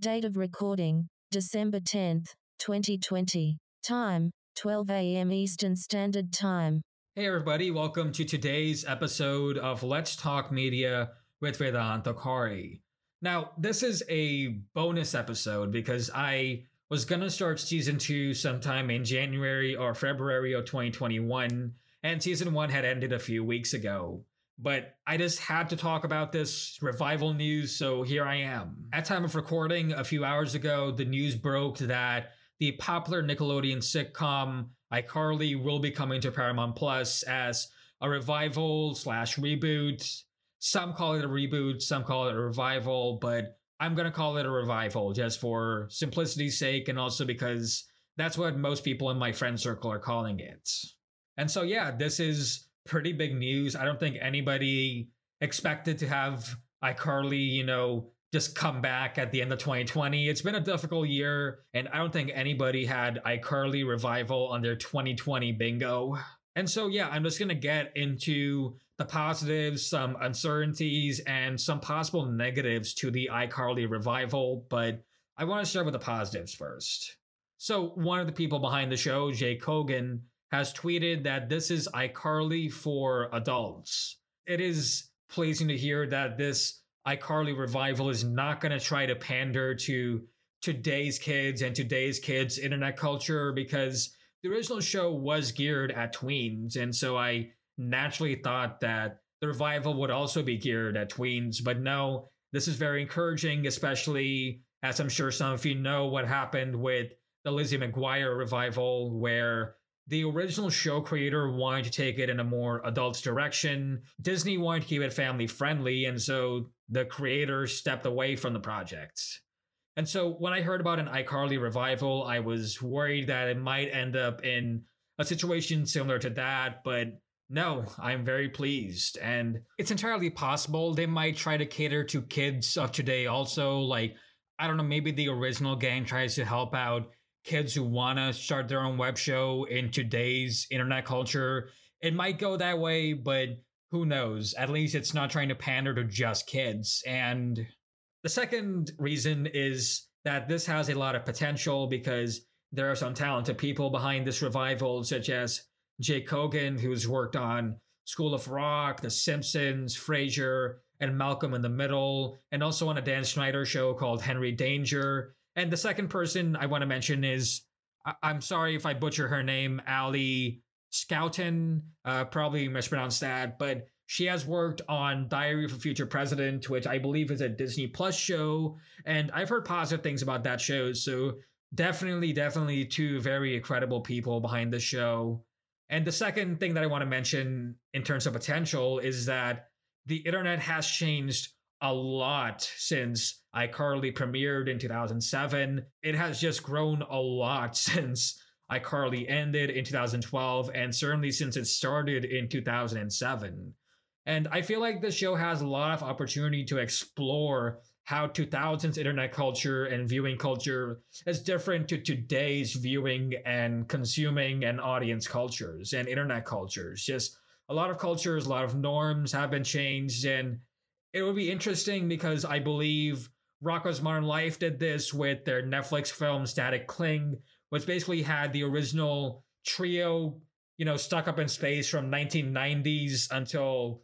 Date of recording December 10th, 2020. Time 12 a.m. Eastern Standard Time. Hey, everybody, welcome to today's episode of Let's Talk Media with Vedanta Kari. Now, this is a bonus episode because I was going to start season two sometime in January or February of 2021, and season one had ended a few weeks ago. But I just had to talk about this revival news, so here I am. At time of recording, a few hours ago, the news broke that the popular Nickelodeon sitcom iCarly will be coming to Paramount Plus as a revival slash reboot. Some call it a reboot, some call it a revival, but I'm gonna call it a revival just for simplicity's sake and also because that's what most people in my friend circle are calling it. And so, yeah, this is pretty big news. I don't think anybody expected to have iCarly, you know, just come back at the end of 2020. It's been a difficult year, and I don't think anybody had iCarly revival on their 2020 bingo. And so, yeah, I'm just gonna get into the positives, some uncertainties, and some possible negatives to the iCarly revival, but I want to start with the positives first. So, one of the people behind the show, Jay Kogen, has tweeted that this is iCarly for adults. It is pleasing to hear that this iCarly revival is not going to try to pander to today's kids and today's kids' internet culture because the original show was geared at tweens. And so I naturally thought that the revival would also be geared at tweens. But no, this is very encouraging, especially as I'm sure some of you know what happened with the Lizzie McGuire revival, where the original show creator wanted to take it in a more adult direction. Disney wanted to keep it family friendly, and so the creator stepped away from the project. And so when I heard about an iCarly revival, I was worried that it might end up in a situation similar to that, but no, I'm very pleased. And it's entirely possible they might try to cater to kids of today also. Like, I don't know, maybe the original gang tries to help out kids who want to start their own web show in today's internet culture. It might go that way, but who knows? At least it's not trying to pander to just kids. And the second reason is that this has a lot of potential because there are some talented people behind this revival, such as Jay Kogen, who's worked on School of Rock, The Simpsons, Frasier, and Malcolm in the Middle, and also on a Dan Schneider show called Henry Danger. And the second person I want to mention is I- am sorry if I butcher her name, Ali Schouten. Uh, probably mispronounced that, but she has worked on Diary of a Future President, which I believe is a Disney Plus show, and I've heard positive things about that show. So definitely, definitely two very incredible people behind the show. And the second thing that I want to mention in terms of potential is that the internet has changed a lot since iCarly premiered in 2007. It has just grown a lot since iCarly ended in 2012, and certainly since it started in 2007. And I feel like the show has a lot of opportunity to explore how 2000s internet culture and viewing culture is different to today's viewing and consuming and audience cultures and internet cultures. Just a lot of cultures, a lot of norms have been changed, and it would be interesting because I believe Rocko's Modern Life did this with their Netflix film Static Cling, which basically had the original trio, you know, stuck up in space from 1990s until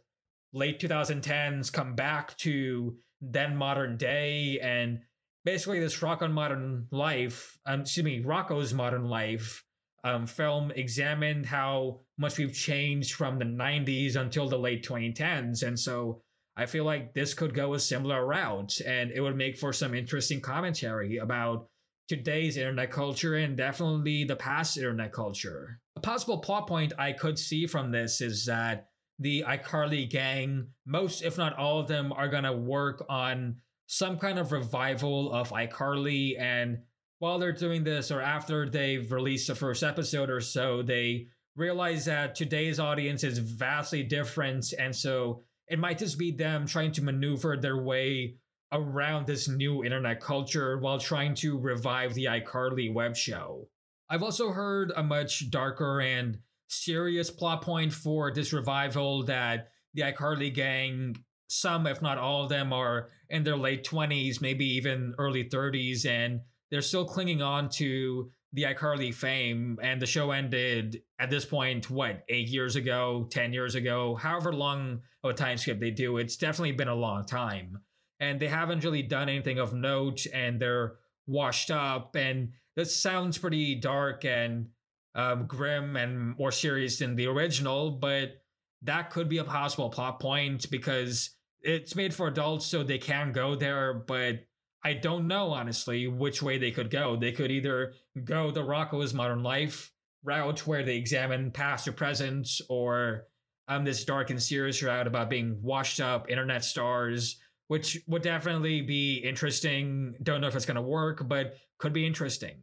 late 2010s come back to then modern day and basically this Rocko Modern Life, um, excuse me, Rocko's Modern Life um, film examined how much we've changed from the 90s until the late 2010s. And so I feel like this could go a similar route and it would make for some interesting commentary about today's internet culture and definitely the past internet culture. A possible plot point I could see from this is that the iCarly gang, most if not all of them, are going to work on some kind of revival of iCarly. And while they're doing this, or after they've released the first episode or so, they realize that today's audience is vastly different. And so it might just be them trying to maneuver their way around this new internet culture while trying to revive the iCarly web show. I've also heard a much darker and serious plot point for this revival that the iCarly gang, some if not all of them, are in their late 20s, maybe even early 30s, and they're still clinging on to the iCarly fame. And the show ended at this point, what, eight years ago, 10 years ago, however long of a time skip they do. It's definitely been a long time. And they haven't really done anything of note, and they're washed up. And this sounds pretty dark and um, grim and more serious than the original, but that could be a possible plot point because it's made for adults, so they can go there, but I don't know honestly which way they could go. They could either go the Rocko's Modern Life route where they examine past or present, or um this dark and serious route about being washed up internet stars, which would definitely be interesting. Don't know if it's gonna work, but could be interesting.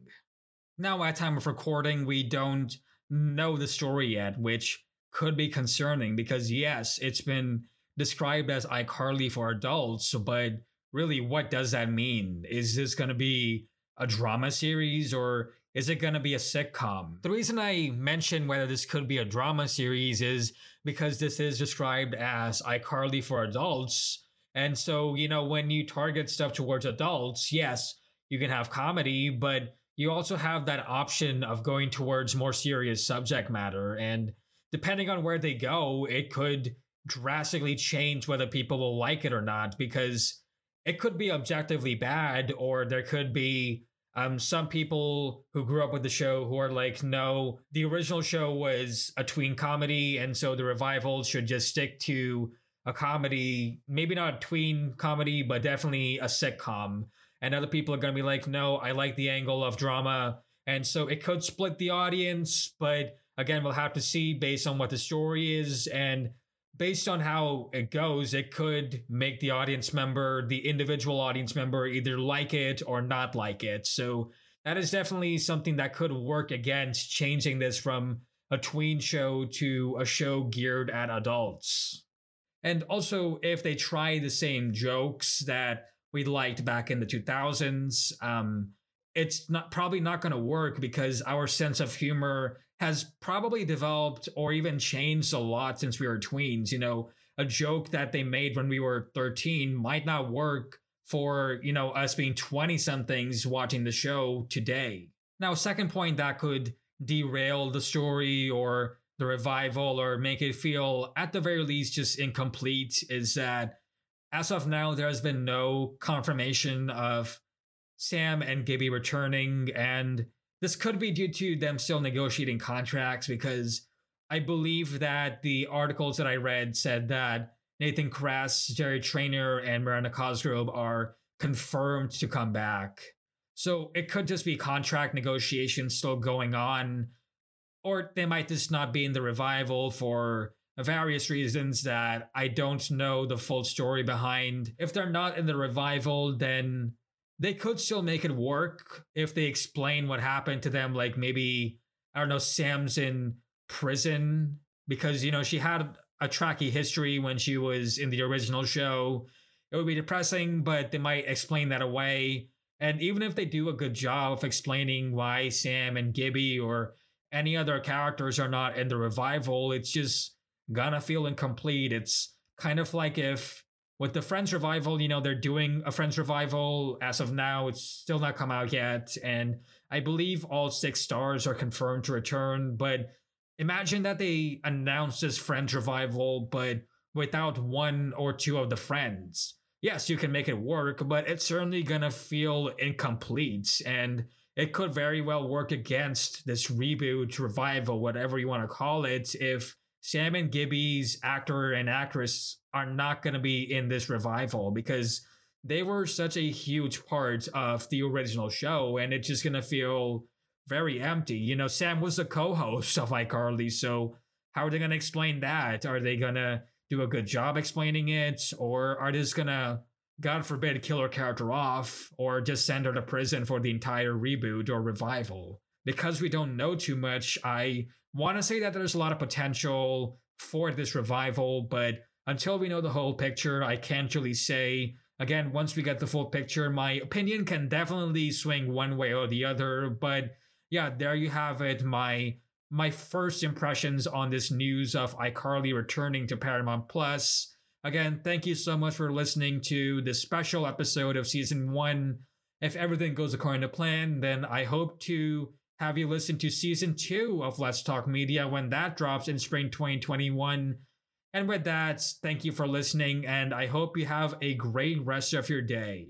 Now at time of recording, we don't know the story yet, which could be concerning because yes, it's been described as iCarly for adults, but really, what does that mean? Is this going to be a drama series or is it going to be a sitcom? The reason I mention whether this could be a drama series is because this is described as iCarly for adults. And so, you know, when you target stuff towards adults, yes, you can have comedy, but you also have that option of going towards more serious subject matter. And depending on where they go, it could drastically change whether people will like it or not because it could be objectively bad or there could be um, some people who grew up with the show who are like, no, the original show was a tween comedy, and so the revival should just stick to a comedy, maybe not a tween comedy, but definitely a sitcom. And other people are going to be like, no, I like the angle of drama. And so it could split the audience, but again, we'll have to see based on what the story is. And based on how it goes, it could make the audience member, the individual audience member, either like it or not like it. So that is definitely something that could work against changing this from a tween show to a show geared at adults. And also, if they try the same jokes that we liked back in the 2000s, um, it's not probably not going to work because our sense of humor has probably developed or even changed a lot since we were tweens. You know, a joke that they made when we were 13 might not work for, you know, us being 20 somethings watching the show today. Now, second point that could derail the story or the revival or make it feel at the very least just incomplete is that as of now there has been no confirmation of Sam and Gibby returning and this could be due to them still negotiating contracts because I believe that the articles that I read said that Nathan Kress, Jerry Trainor, and Miranda Cosgrove are confirmed to come back. So it could just be contract negotiations still going on, or they might just not be in the revival for various reasons that I don't know the full story behind. If they're not in the revival, then they could still make it work if they explain what happened to them. Like maybe, I don't know, Sam's in prison because, you know, she had a tracky history when she was in the original show. It would be depressing, but they might explain that away. And even if they do a good job of explaining why Sam and Gibby or any other characters are not in the revival, it's just gonna feel incomplete. It's kind of like if with the Friends revival, you know, they're doing a Friends revival as of now. It's still not come out yet. And I believe all six stars are confirmed to return. But imagine that they announced this Friends revival, but without one or two of the friends. Yes, you can make it work, but it's certainly gonna feel incomplete. And it could very well work against this reboot, revival, whatever you want to call it, if Sam and Gibby's actor and actress are not going to be in this revival because they were such a huge part of the original show and it's just going to feel very empty. You know, Sam was the co-host of iCarly, so how are they going to explain that? Are they going to do a good job explaining it or are they just going to God forbid kill her character off or just send her to prison for the entire reboot or revival? Because we don't know too much, I want to say that there's a lot of potential for this revival, but until we know the whole picture, I can't really say. Again, once we get the full picture, my opinion can definitely swing one way or the other. But yeah, there you have it. My my first impressions on this news of iCarly returning to Paramount Plus. Again, thank you so much for listening to this special episode of season one. If everything goes according to plan, then I hope to have you listen to season two of Let's Talk Media when that drops in spring 2021. And with that, thank you for listening, and I hope you have a great rest of your day.